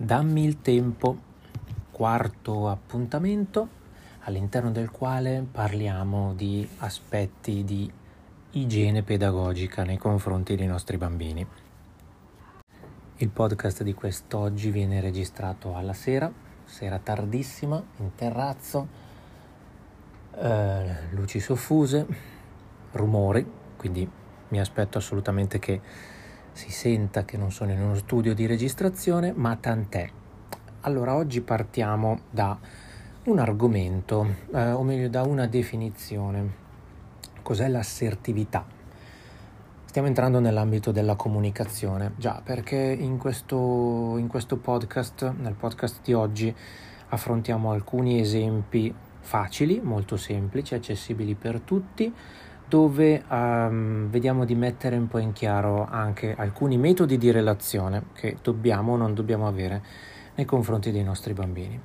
Dammi il tempo, quarto appuntamento all'interno del quale parliamo di aspetti di igiene pedagogica nei confronti dei nostri bambini. Il podcast di quest'oggi viene registrato alla sera, sera tardissima, in terrazzo, eh, luci soffuse, rumori, quindi mi aspetto assolutamente che si senta che non sono in uno studio di registrazione, ma tant'è. Allora, oggi partiamo da un argomento, eh, o meglio da una definizione. Cos'è l'assertività? Stiamo entrando nell'ambito della comunicazione, già perché in questo, in questo podcast, nel podcast di oggi, affrontiamo alcuni esempi facili, molto semplici, accessibili per tutti, dove um, vediamo di mettere un po' in chiaro anche alcuni metodi di relazione che dobbiamo o non dobbiamo avere nei confronti dei nostri bambini.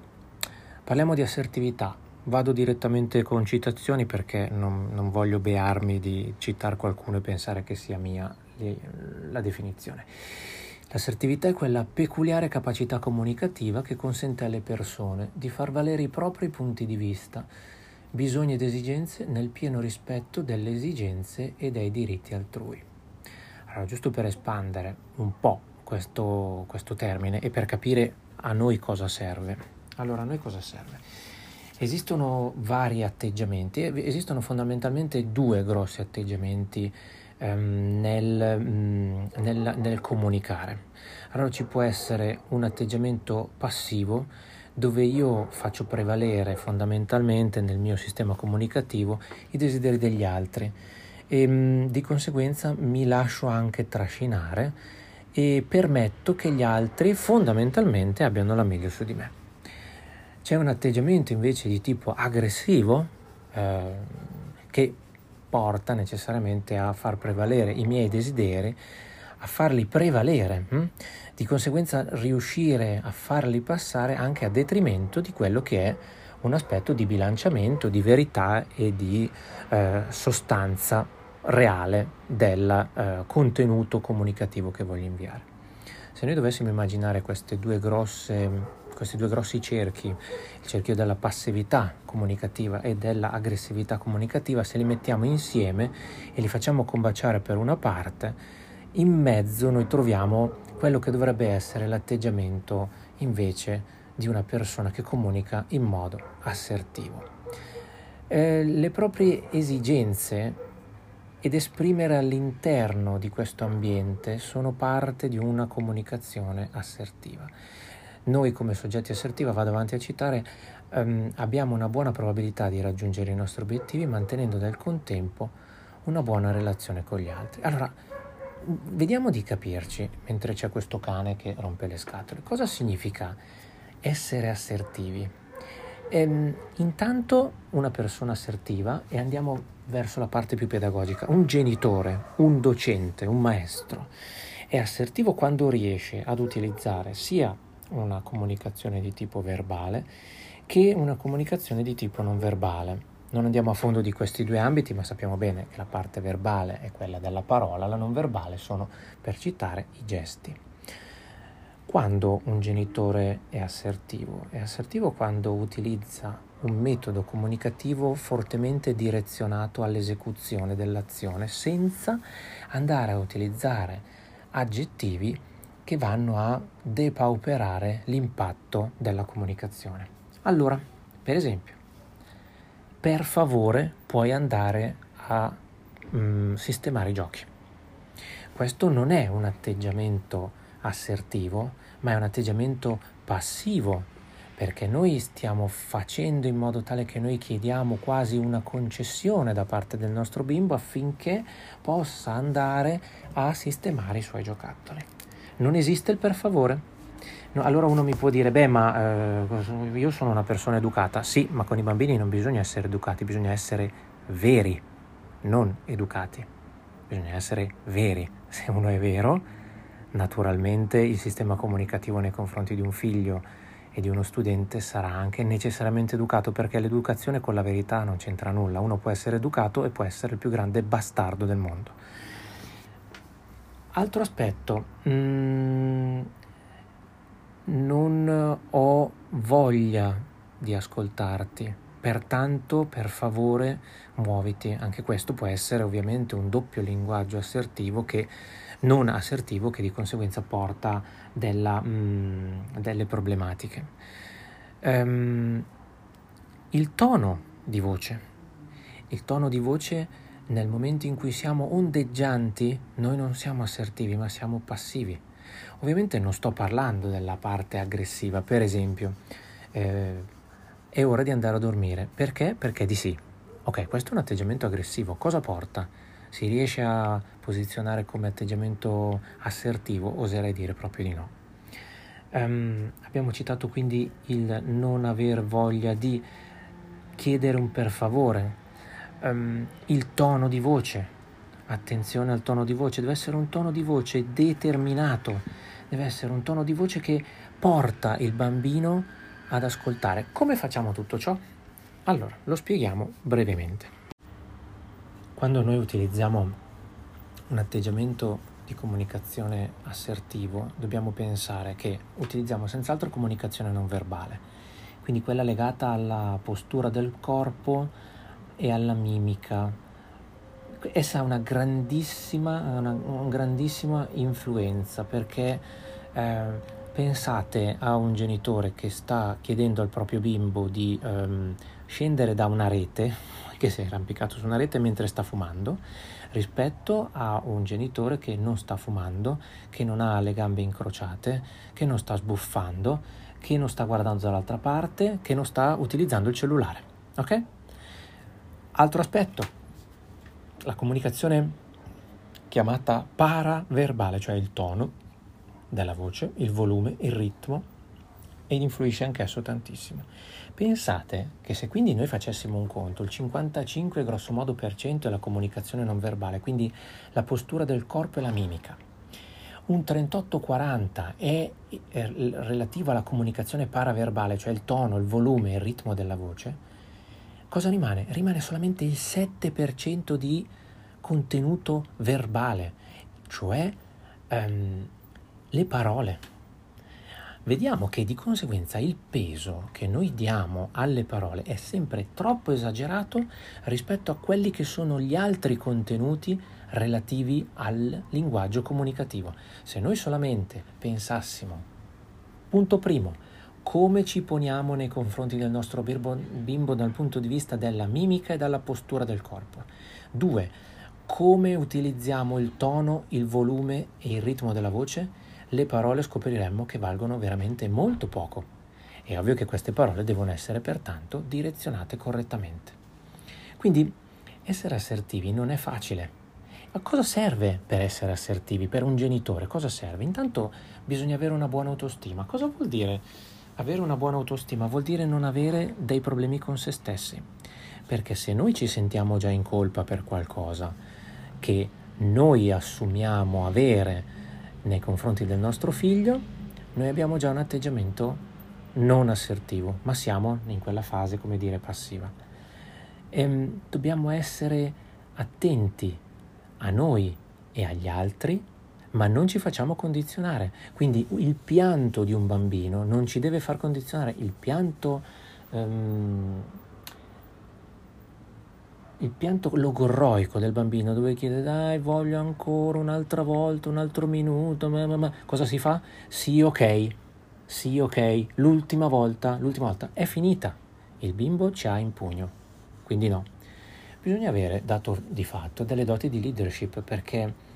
Parliamo di assertività. Vado direttamente con citazioni perché non, non voglio bearmi di citare qualcuno e pensare che sia mia la definizione. L'assertività è quella peculiare capacità comunicativa che consente alle persone di far valere i propri punti di vista bisogni ed esigenze nel pieno rispetto delle esigenze e dei diritti altrui. Allora, giusto per espandere un po' questo, questo termine e per capire a noi cosa serve. Allora, a noi cosa serve? Esistono vari atteggiamenti, esistono fondamentalmente due grossi atteggiamenti ehm, nel, mm, nel, nel comunicare. Allora ci può essere un atteggiamento passivo dove io faccio prevalere fondamentalmente nel mio sistema comunicativo i desideri degli altri e mm, di conseguenza mi lascio anche trascinare e permetto che gli altri fondamentalmente abbiano la meglio su di me. C'è un atteggiamento invece di tipo aggressivo eh, che porta necessariamente a far prevalere i miei desideri, a farli prevalere. Hm? di conseguenza riuscire a farli passare anche a detrimento di quello che è un aspetto di bilanciamento, di verità e di eh, sostanza reale del eh, contenuto comunicativo che voglio inviare. Se noi dovessimo immaginare grosse, questi due grossi cerchi, il cerchio della passività comunicativa e dell'aggressività comunicativa, se li mettiamo insieme e li facciamo combaciare per una parte, in mezzo noi troviamo quello che dovrebbe essere l'atteggiamento invece di una persona che comunica in modo assertivo. Eh, le proprie esigenze ed esprimere all'interno di questo ambiente sono parte di una comunicazione assertiva. Noi come soggetti assertivi, vado avanti a citare, ehm, abbiamo una buona probabilità di raggiungere i nostri obiettivi mantenendo nel contempo una buona relazione con gli altri. Allora, vediamo di capirci mentre c'è questo cane che rompe le scatole. Cosa significa essere assertivi? Ehm, intanto una persona assertiva e andiamo verso la parte più pedagogica. Un genitore, un docente, un maestro è assertivo quando riesce ad utilizzare sia una comunicazione di tipo verbale che una comunicazione di tipo non verbale. Non andiamo a fondo di questi due ambiti, ma sappiamo bene che la parte verbale è quella della parola, la non verbale sono, per citare, i gesti. Quando un genitore è assertivo? È assertivo quando utilizza un metodo comunicativo fortemente direzionato all'esecuzione dell'azione, senza andare a utilizzare aggettivi che vanno a depauperare l'impatto della comunicazione. Allora, per esempio, per favore puoi andare a mm, sistemare i giochi. Questo non è un atteggiamento assertivo, ma è un atteggiamento passivo, perché noi stiamo facendo in modo tale che noi chiediamo quasi una concessione da parte del nostro bimbo affinché possa andare a sistemare i suoi giocattoli. Non esiste il per favore, No, allora uno mi può dire, beh, ma eh, io sono una persona educata. Sì, ma con i bambini non bisogna essere educati, bisogna essere veri, non educati. Bisogna essere veri. Se uno è vero, naturalmente il sistema comunicativo nei confronti di un figlio e di uno studente sarà anche necessariamente educato perché l'educazione con la verità non c'entra nulla. Uno può essere educato e può essere il più grande bastardo del mondo. Altro aspetto, mm, non ho voglia di ascoltarti, pertanto per favore muoviti. Anche questo può essere ovviamente un doppio linguaggio assertivo che non assertivo che di conseguenza porta della, mm, delle problematiche. Um, il tono di voce. Il tono di voce nel momento in cui siamo ondeggianti, noi non siamo assertivi, ma siamo passivi. Ovviamente non sto parlando della parte aggressiva, per esempio, eh, è ora di andare a dormire. Perché? Perché di sì. Ok, questo è un atteggiamento aggressivo. Cosa porta? Si riesce a posizionare come atteggiamento assertivo? Oserei dire proprio di no. Um, abbiamo citato quindi il non aver voglia di chiedere un per favore, um, il tono di voce. Attenzione al tono di voce, deve essere un tono di voce determinato, deve essere un tono di voce che porta il bambino ad ascoltare. Come facciamo tutto ciò? Allora, lo spieghiamo brevemente. Quando noi utilizziamo un atteggiamento di comunicazione assertivo, dobbiamo pensare che utilizziamo senz'altro comunicazione non verbale, quindi quella legata alla postura del corpo e alla mimica. Essa ha una grandissima, una, una grandissima influenza perché eh, pensate a un genitore che sta chiedendo al proprio bimbo di ehm, scendere da una rete, che si è arrampicato su una rete mentre sta fumando, rispetto a un genitore che non sta fumando, che non ha le gambe incrociate, che non sta sbuffando, che non sta guardando dall'altra parte, che non sta utilizzando il cellulare. Ok? Altro aspetto, la comunicazione chiamata paraverbale, cioè il tono della voce, il volume, il ritmo, ed influisce anch'esso tantissimo. Pensate che se quindi noi facessimo un conto, il 55 grosso modo per cento è la comunicazione non verbale, quindi la postura del corpo e la mimica. Un 38-40 è relativo alla comunicazione paraverbale, cioè il tono, il volume, il ritmo della voce cosa rimane? Rimane solamente il 7% di contenuto verbale, cioè um, le parole. Vediamo che di conseguenza il peso che noi diamo alle parole è sempre troppo esagerato rispetto a quelli che sono gli altri contenuti relativi al linguaggio comunicativo. Se noi solamente pensassimo, punto primo, come ci poniamo nei confronti del nostro bimbo, bimbo dal punto di vista della mimica e della postura del corpo. Due, come utilizziamo il tono, il volume e il ritmo della voce, le parole scopriremmo che valgono veramente molto poco. È ovvio che queste parole devono essere pertanto direzionate correttamente. Quindi essere assertivi non è facile. Ma cosa serve per essere assertivi? Per un genitore cosa serve? Intanto bisogna avere una buona autostima. Cosa vuol dire avere una buona autostima vuol dire non avere dei problemi con se stessi, perché se noi ci sentiamo già in colpa per qualcosa che noi assumiamo avere nei confronti del nostro figlio, noi abbiamo già un atteggiamento non assertivo, ma siamo in quella fase, come dire, passiva. E ehm, dobbiamo essere attenti a noi e agli altri ma non ci facciamo condizionare. Quindi il pianto di un bambino non ci deve far condizionare. Il pianto, um, il pianto logorroico del bambino dove chiede dai voglio ancora un'altra volta, un altro minuto, ma, ma, ma. cosa si fa? Sì, ok, sì, ok, l'ultima volta, l'ultima volta è finita. Il bimbo ci ha in pugno. Quindi no. Bisogna avere, dato di fatto, delle doti di leadership perché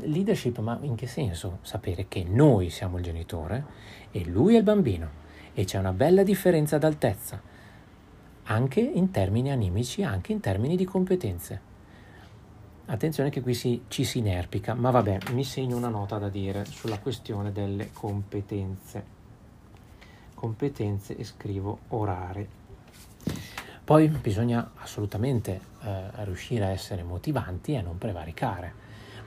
leadership, ma in che senso? Sapere che noi siamo il genitore e lui è il bambino e c'è una bella differenza d'altezza, anche in termini animici, anche in termini di competenze. Attenzione che qui si, ci si inerpica, ma vabbè, mi segno una nota da dire sulla questione delle competenze. Competenze e scrivo orare. Poi bisogna assolutamente eh, riuscire a essere motivanti e a non prevaricare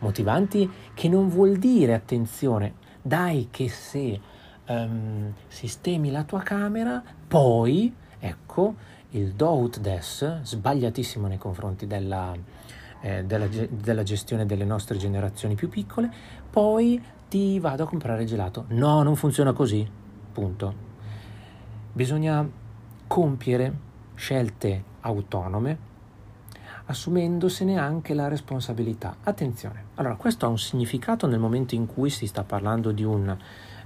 motivanti che non vuol dire, attenzione, dai che se um, sistemi la tua camera, poi, ecco, il do ut des, sbagliatissimo nei confronti della, eh, della, della gestione delle nostre generazioni più piccole, poi ti vado a comprare il gelato. No, non funziona così. Punto. Bisogna compiere scelte autonome assumendosene anche la responsabilità. Attenzione, allora questo ha un significato nel momento in cui si sta parlando di un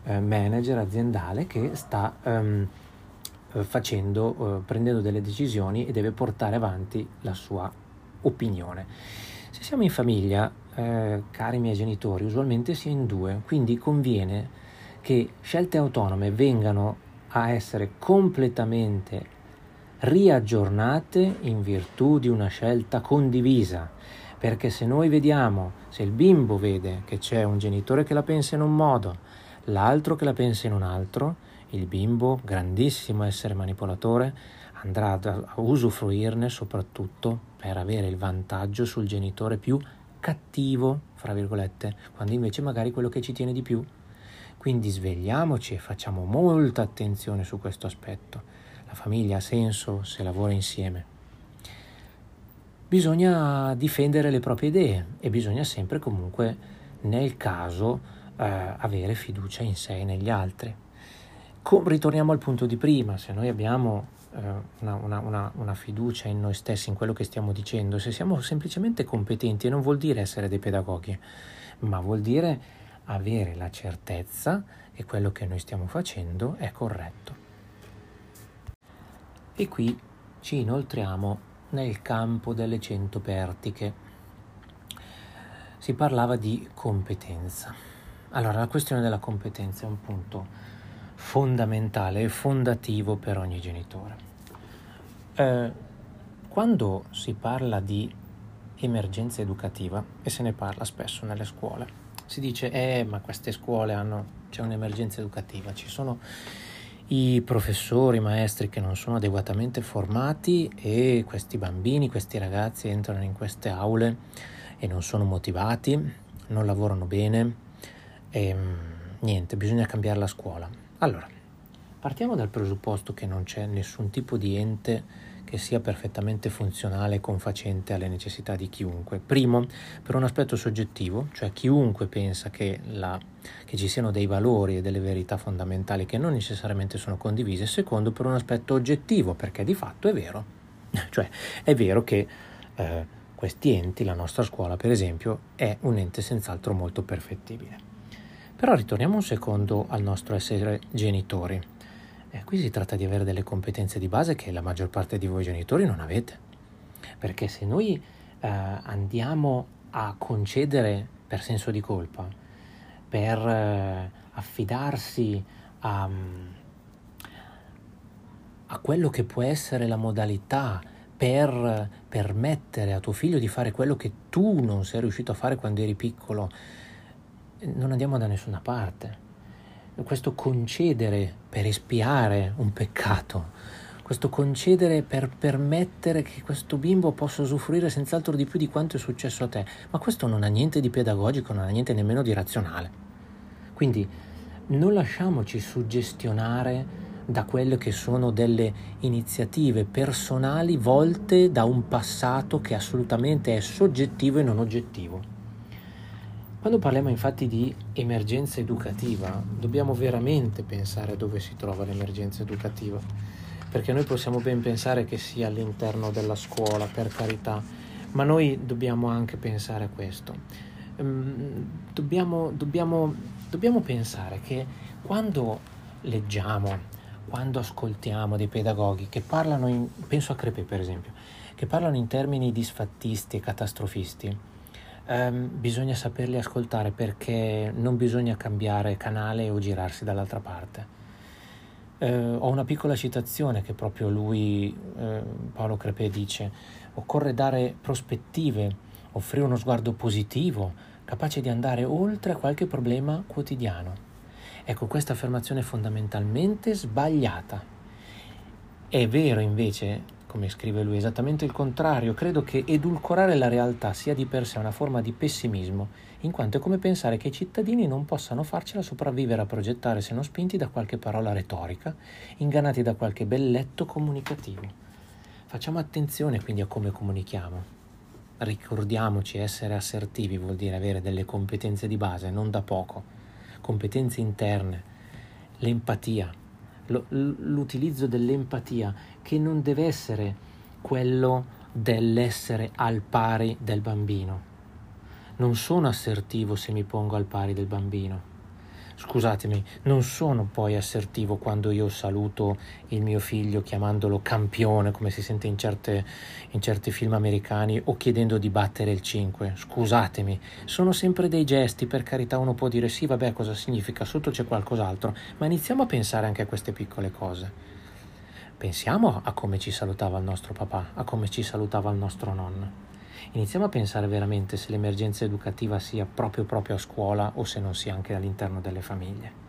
eh, manager aziendale che sta ehm, facendo, eh, prendendo delle decisioni e deve portare avanti la sua opinione. Se siamo in famiglia, eh, cari miei genitori, usualmente si è in due, quindi conviene che scelte autonome vengano a essere completamente riaggiornate in virtù di una scelta condivisa. Perché se noi vediamo, se il bimbo vede che c'è un genitore che la pensa in un modo, l'altro che la pensa in un altro, il bimbo, grandissimo essere manipolatore, andrà a usufruirne soprattutto per avere il vantaggio sul genitore più cattivo, fra virgolette, quando invece magari quello che ci tiene di più. Quindi svegliamoci e facciamo molta attenzione su questo aspetto. La famiglia ha senso se lavora insieme. Bisogna difendere le proprie idee e bisogna sempre comunque, nel caso, eh, avere fiducia in sé e negli altri. Com- ritorniamo al punto di prima, se noi abbiamo eh, una, una, una, una, fiducia in noi stessi, in quello che stiamo dicendo, se siamo semplicemente competenti, e non vuol dire essere dei pedagoghi, ma vuol dire avere la certezza che quello che noi stiamo facendo è corretto. E qui ci inoltriamo nel campo delle cento pertiche. Si parlava di competenza. Allora, la questione della competenza è un punto fondamentale e fondativo per ogni genitore. Eh, quando si parla di emergenza educativa, e se ne parla spesso nelle scuole, si dice, eh, ma queste scuole hanno, c'è un'emergenza educativa, ci sono i professori, i maestri che non sono adeguatamente formati e questi bambini, questi ragazzi entrano in queste aule e non sono motivati, non lavorano bene e mm, niente, bisogna cambiare la scuola. Allora, partiamo dal presupposto che non c'è nessun tipo di ente che sia perfettamente funzionale e confacente alle necessità di chiunque. Primo, per un aspetto soggettivo, cioè chiunque pensa che, la, che ci siano dei valori e delle verità fondamentali che non necessariamente sono condivise. Secondo, per un aspetto oggettivo, perché di fatto è vero. cioè, è vero che eh, questi enti, la nostra scuola per esempio, è un ente senz'altro molto perfettibile. Però ritorniamo un secondo al nostro essere genitori. Eh, qui si tratta di avere delle competenze di base che la maggior parte di voi genitori non avete. Perché se noi eh, andiamo a concedere per senso di colpa, per eh, affidarsi a, a quello che può essere la modalità per permettere a tuo figlio di fare quello che tu non sei riuscito a fare quando eri piccolo, non andiamo da nessuna parte questo concedere per espiare un peccato, questo concedere per permettere che questo bimbo possa usufruire senz'altro di più di quanto è successo a te. Ma questo non ha niente di pedagogico, non ha niente nemmeno di razionale. Quindi non lasciamoci suggestionare da quelle che sono delle iniziative personali volte da un passato che assolutamente è soggettivo e non oggettivo. Quando parliamo infatti di emergenza educativa, dobbiamo veramente pensare dove si trova l'emergenza educativa, perché noi possiamo ben pensare che sia all'interno della scuola, per carità, ma noi dobbiamo anche pensare a questo. Ehm, dobbiamo, dobbiamo, dobbiamo pensare che quando leggiamo, quando ascoltiamo dei pedagoghi che parlano, in, penso a Crepè per esempio, che parlano in termini disfattisti e catastrofisti, Um, bisogna saperli ascoltare perché non bisogna cambiare canale o girarsi dall'altra parte. Uh, ho una piccola citazione che proprio lui, uh, Paolo Crepè, dice: Occorre dare prospettive, offrire uno sguardo positivo, capace di andare oltre qualche problema quotidiano. Ecco, questa affermazione è fondamentalmente sbagliata. È vero invece come scrive lui, esattamente il contrario. Credo che edulcorare la realtà sia di per sé una forma di pessimismo, in quanto è come pensare che i cittadini non possano farcela sopravvivere a progettare se non spinti da qualche parola retorica, ingannati da qualche belletto comunicativo. Facciamo attenzione quindi a come comunichiamo. Ricordiamoci, essere assertivi vuol dire avere delle competenze di base, non da poco. competenze interne, l'empatia, l'utilizzo dell'empatia che non deve essere quello dell'essere al pari del bambino. Non sono assertivo se mi pongo al pari del bambino. Scusatemi, non sono poi assertivo quando io saluto il mio figlio chiamandolo campione, come si sente in, certe, in certi film americani, o chiedendo di battere il 5. Scusatemi, sono sempre dei gesti, per carità uno può dire sì, vabbè, cosa significa, sotto c'è qualcos'altro, ma iniziamo a pensare anche a queste piccole cose. Pensiamo a come ci salutava il nostro papà, a come ci salutava il nostro nonno iniziamo a pensare veramente se l'emergenza educativa sia proprio proprio a scuola o se non sia anche all'interno delle famiglie.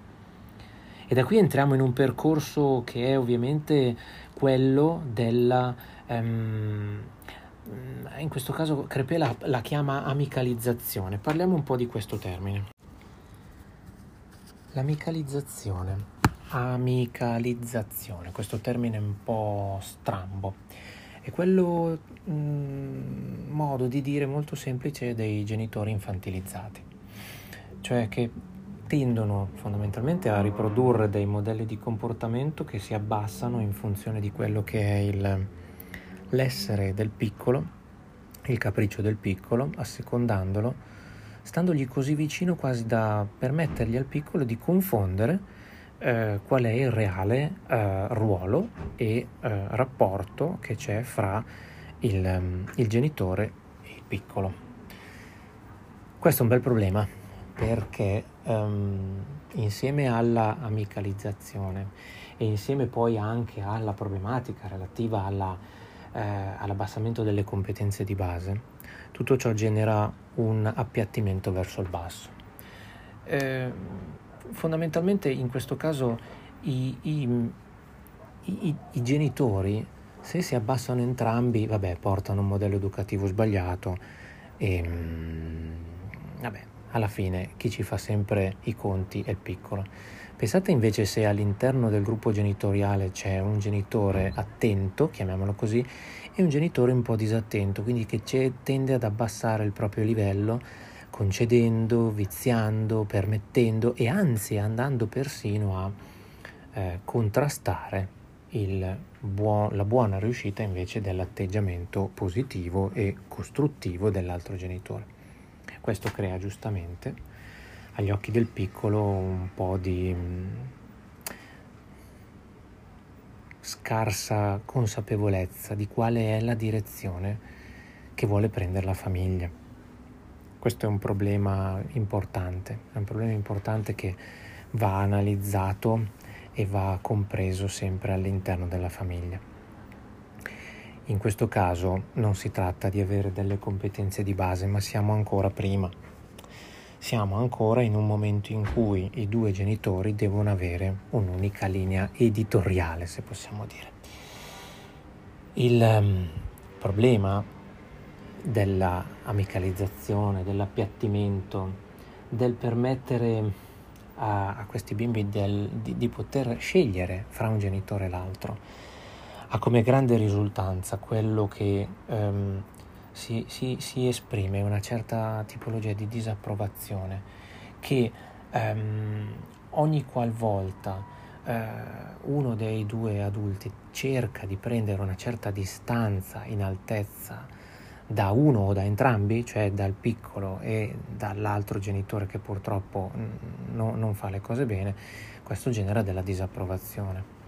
E da qui entriamo in un percorso che è ovviamente quello della... Um, in questo caso Crepè la, la chiama amicalizzazione. Parliamo un po' di questo termine. L'amicalizzazione. Amicalizzazione, questo termine un po' strambo. È quello mh, mm, modo di dire molto semplice dei genitori infantilizzati, cioè che tendono fondamentalmente a riprodurre dei modelli di comportamento che si abbassano in funzione di quello che è il, l'essere del piccolo, il capriccio del piccolo, assecondandolo, standogli così vicino quasi da permettergli al piccolo di confondere eh, qual è il reale eh, ruolo e eh, rapporto che c'è fra il, um, il genitore e il piccolo. Questo è un bel problema perché um, insieme alla amicalizzazione e insieme poi anche alla problematica relativa alla, eh, all'abbassamento delle competenze di base, tutto ciò genera un appiattimento verso il basso. Eh, fondamentalmente in questo caso i, i, i, i, genitori, se si abbassano entrambi, vabbè, portano un modello educativo sbagliato e mm, vabbè, alla fine chi ci fa sempre i conti è il piccolo. Pensate invece se all'interno del gruppo genitoriale c'è un genitore attento, chiamiamolo così, e un genitore un po' disattento, quindi che tende ad abbassare il proprio livello concedendo, viziando, permettendo e anzi andando persino a eh, contrastare buon, la buona riuscita invece dell'atteggiamento positivo e costruttivo dell'altro genitore. Questo crea giustamente agli occhi del piccolo un po' di mm, scarsa consapevolezza di quale è la direzione che vuole prendere la famiglia. Questo è un problema importante, è un problema importante che va analizzato e va compreso sempre all'interno della famiglia. In questo caso non si tratta di avere delle competenze di base, ma siamo ancora prima. Siamo ancora in un momento in cui i due genitori devono avere un'unica linea editoriale, se possiamo dire. Il um, problema della amicalizzazione, dell'appiattimento, del permettere a, a questi bimbi del, di, di, poter scegliere fra un genitore e l'altro. Ha come grande risultanza quello che um, si, si, si, esprime una certa tipologia di disapprovazione che um, ogni qualvolta uh, uno dei due adulti cerca di prendere una certa distanza in altezza da uno o da entrambi, cioè dal piccolo e dall'altro genitore che purtroppo no, non fa le cose bene, questo genera della disapprovazione.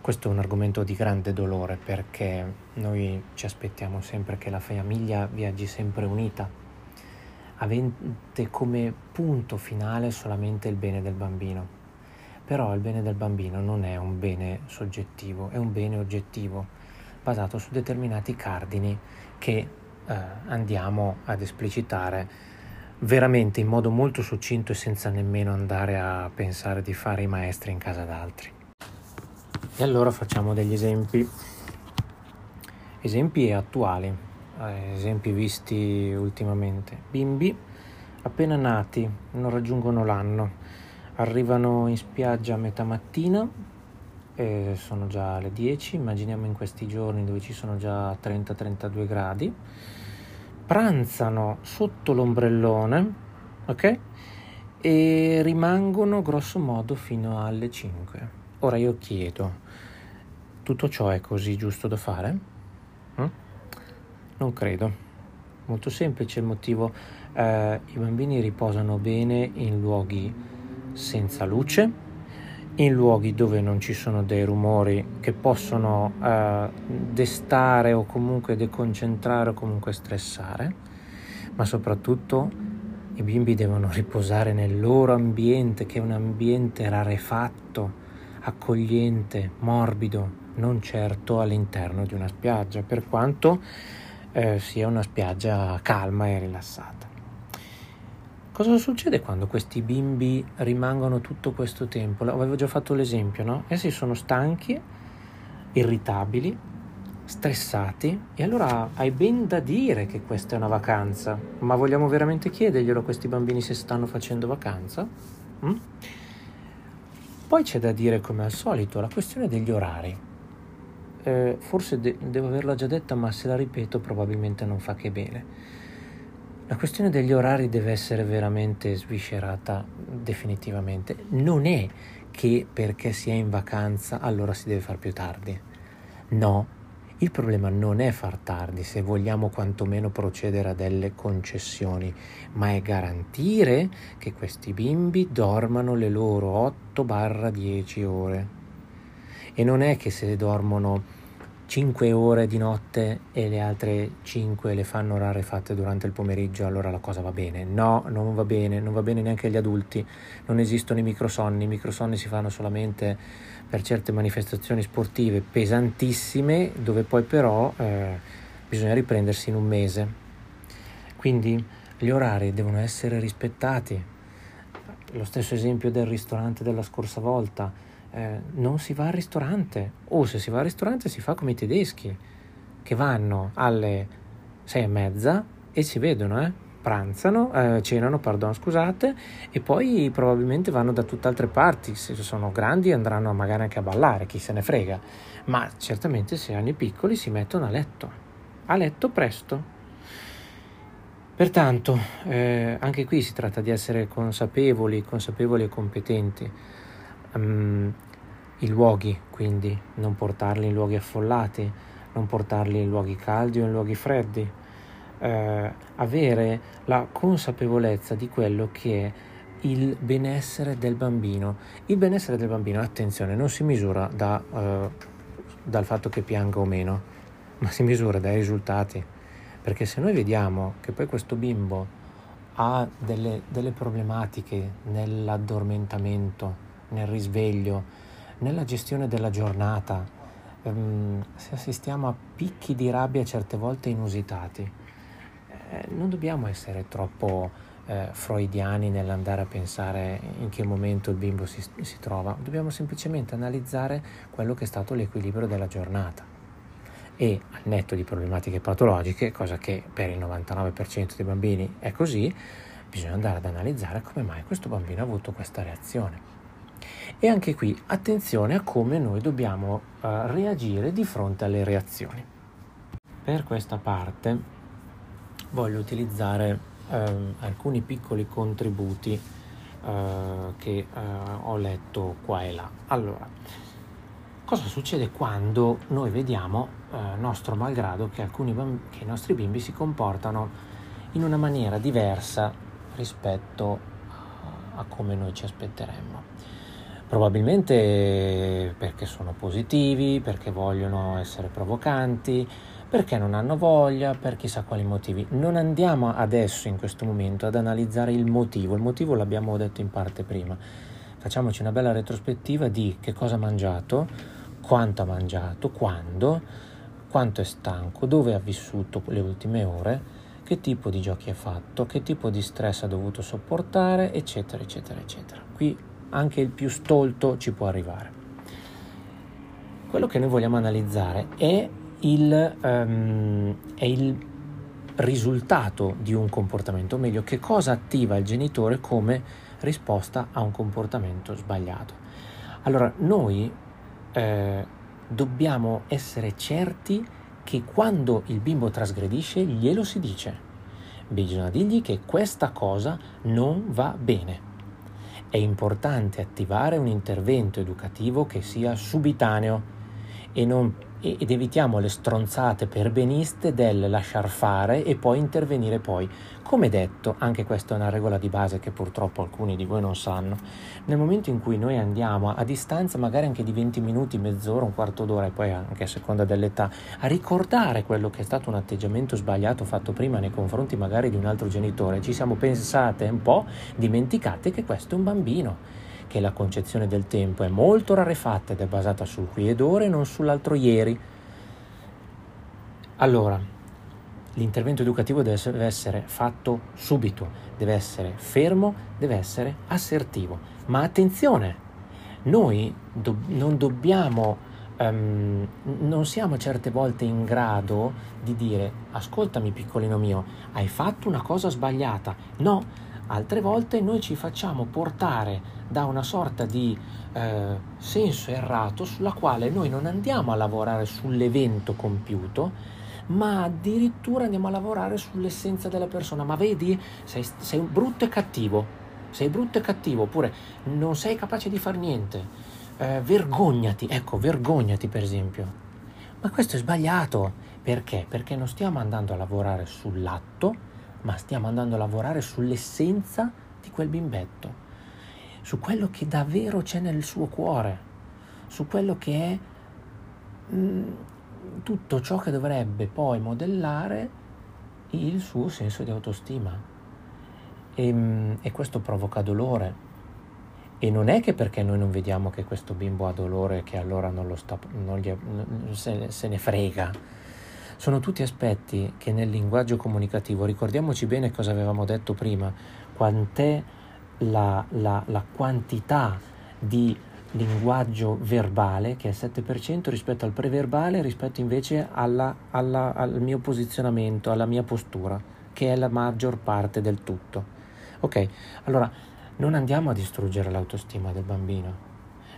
Questo è un argomento di grande dolore perché noi ci aspettiamo sempre che la famiglia viaggi sempre unita, avente come punto finale solamente il bene del bambino. Però il bene del bambino non è un bene soggettivo, è un bene oggettivo, basato su determinati cardini che eh, andiamo ad esplicitare veramente in modo molto succinto e senza nemmeno andare a pensare di fare i maestri in casa d'altri. E allora facciamo degli esempi, esempi attuali, eh, esempi visti ultimamente. Bimbi appena nati, non raggiungono l'anno, arrivano in spiaggia a metà mattina, e sono già le 10, immaginiamo in questi giorni dove ci sono già 30-32 gradi, pranzano sotto l'ombrellone, ok? e rimangono grosso modo fino alle 5. Ora io chiedo, tutto ciò è così giusto da fare? Mm? Non credo. Molto semplice il motivo, eh, i bambini riposano bene in luoghi senza luce, in luoghi dove non ci sono dei rumori che possono eh, destare o comunque deconcentrare o comunque stressare, ma soprattutto i bimbi devono riposare nel loro ambiente, che è un ambiente rarefatto, accogliente, morbido, non certo all'interno di una spiaggia, per quanto eh, sia una spiaggia calma e rilassata. Cosa succede quando questi bimbi rimangono tutto questo tempo? Avevo già fatto l'esempio, no? Essi sono stanchi, irritabili, stressati e allora hai ben da dire che questa è una vacanza, ma vogliamo veramente chiederglielo a questi bambini se stanno facendo vacanza? Mm? Poi c'è da dire come al solito la questione degli orari. Eh, forse de- devo averla già detta, ma se la ripeto probabilmente non fa che bene. La questione degli orari deve essere veramente sviscerata definitivamente. Non è che perché si è in vacanza allora si deve far più tardi. No, il problema non è far tardi se vogliamo quantomeno procedere a delle concessioni, ma è garantire che questi bimbi dormano le loro 8-10 ore. E non è che se dormono 5 ore di notte e le altre 5 le fanno rarefatte durante il pomeriggio, allora la cosa va bene. No, non va bene, non va bene neanche agli adulti. Non esistono i microsonni, i microsonni si fanno solamente per certe manifestazioni sportive pesantissime, dove poi però eh, bisogna riprendersi in un mese. Quindi gli orari devono essere rispettati. Lo stesso esempio del ristorante della scorsa volta eh, non si va al ristorante o se si va al ristorante si fa come i tedeschi che vanno alle sei e mezza e si vedono, eh? pranzano, eh, cenano, pardon, scusate, e poi probabilmente vanno da tutt'altre parti, se sono grandi andranno magari anche a ballare, chi se ne frega, ma certamente se hanno i piccoli si mettono a letto, a letto presto. Pertanto, eh, anche qui si tratta di essere consapevoli, consapevoli e competenti. Um, i luoghi, quindi non portarli in luoghi affollati, non portarli in luoghi caldi o in luoghi freddi, eh, avere la consapevolezza di quello che è il benessere del bambino. Il benessere del bambino, attenzione, non si misura da, eh, dal fatto che pianga o meno, ma si misura dai risultati. Perché se noi vediamo che poi questo bimbo ha delle, delle problematiche nell'addormentamento, nel risveglio, nella gestione della giornata, ehm, se assistiamo a picchi di rabbia certe volte inusitati, eh, non dobbiamo essere troppo eh, freudiani nell'andare a pensare in che momento il bimbo si, si trova, dobbiamo semplicemente analizzare quello che è stato l'equilibrio della giornata e al netto di problematiche patologiche, cosa che per il 99% dei bambini è così, bisogna andare ad analizzare come mai questo bambino ha avuto questa reazione. E anche qui attenzione a come noi dobbiamo uh, reagire di fronte alle reazioni. Per questa parte voglio utilizzare uh, alcuni piccoli contributi uh, che ho letto qua e là. Allora, cosa succede quando noi vediamo, nostro malgrado, che, bamb- che i nostri bimbi si comportano in una maniera diversa rispetto a come noi ci aspetteremmo? Probabilmente perché sono positivi, perché vogliono essere provocanti, perché non hanno voglia, per chissà quali motivi. Non andiamo adesso, in questo momento, ad analizzare il motivo. Il motivo l'abbiamo detto in parte prima. Facciamoci una bella retrospettiva di che cosa ha mangiato, quanto ha mangiato, quando, quanto è stanco, dove ha vissuto le ultime ore, che tipo di giochi ha fatto, che tipo di stress ha dovuto sopportare, eccetera, eccetera, eccetera. Qui anche il più stolto ci può arrivare. Quello che noi vogliamo analizzare è il, um, è il risultato di un comportamento, o meglio, che cosa attiva il genitore come risposta a un comportamento sbagliato. Allora, noi eh, dobbiamo essere certi che quando il bimbo trasgredisce glielo si dice. Bisogna dirgli che questa cosa non va bene È importante attivare un intervento educativo che sia subitaneo e non ed evitiamo le stronzate perbeniste del lasciar fare e poi intervenire poi. Come detto, anche questa è una regola di base che purtroppo alcuni di voi non sanno, nel momento in cui noi andiamo a distanza magari anche di 20 minuti, mezz'ora, un quarto d'ora e poi anche a seconda dell'età, a ricordare quello che è stato un atteggiamento sbagliato fatto prima nei confronti magari di un altro genitore, ci siamo pensate un po', dimenticate che questo è un bambino che la concezione del tempo è molto rarefatta ed è basata sul qui ed ora e non sull'altro ieri. Allora, l'intervento educativo deve essere fatto subito, deve essere fermo, deve essere assertivo. Ma attenzione, noi do- non dobbiamo, um, non siamo certe volte in grado di dire ascoltami piccolino mio, hai fatto una cosa sbagliata. No, altre volte noi ci facciamo portare da una sorta di eh, senso errato sulla quale noi non andiamo a lavorare sull'evento compiuto, ma addirittura andiamo a lavorare sull'essenza della persona. Ma vedi, sei, sei brutto e cattivo, sei brutto e cattivo, oppure non sei capace di fare niente, eh, vergognati, ecco, vergognati per esempio. Ma questo è sbagliato, perché? Perché non stiamo andando a lavorare sull'atto, ma stiamo andando a lavorare sull'essenza di quel bimbetto, su quello che davvero c'è nel suo cuore, su quello che è mm, tutto ciò che dovrebbe poi modellare il suo senso di autostima. E, mm, e questo provoca dolore. E non è che perché noi non vediamo che questo bimbo ha dolore che allora non, sta, non gli, se, se ne frega sono tutti aspetti che nel linguaggio comunicativo, ricordiamoci bene cosa avevamo detto prima, quant'è la, la, la quantità di linguaggio verbale, che è il 7% rispetto al preverbale, rispetto invece alla, alla, al mio posizionamento, alla mia postura, che è la maggior parte del tutto. Ok, allora non andiamo a distruggere l'autostima del bambino,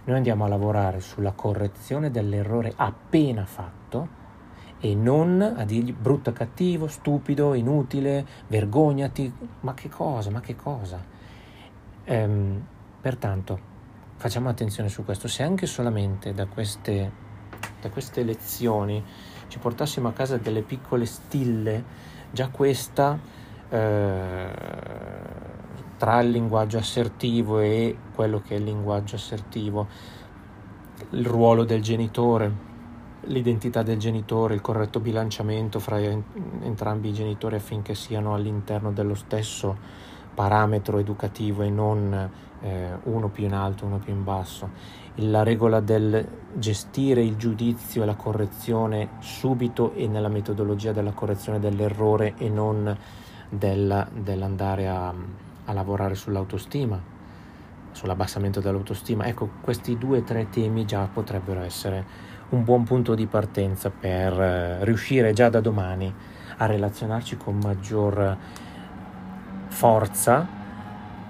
noi andiamo a lavorare sulla correzione dell'errore appena fatto e non a dirgli brutto cattivo, stupido, inutile, vergognati, ma che cosa, ma che cosa. Ehm, pertanto facciamo attenzione su questo, se anche solamente da queste, da queste lezioni ci portassimo a casa delle piccole stille, già questa eh, tra il linguaggio assertivo e quello che è il linguaggio assertivo, il ruolo del genitore, l'identità del genitore, il corretto bilanciamento fra entrambi i genitori affinché siano all'interno dello stesso parametro educativo e non eh, uno più in alto, uno più in basso. La regola del gestire il giudizio e la correzione subito e nella metodologia della correzione dell'errore e non del, dell'andare a, a lavorare sull'autostima, sull'abbassamento dell'autostima. Ecco, questi due o tre temi già potrebbero essere un buon punto di partenza per eh, riuscire già da domani a relazionarci con maggior forza,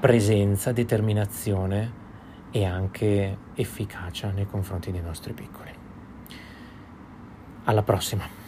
presenza, determinazione e anche efficacia nei confronti dei nostri piccoli. Alla prossima!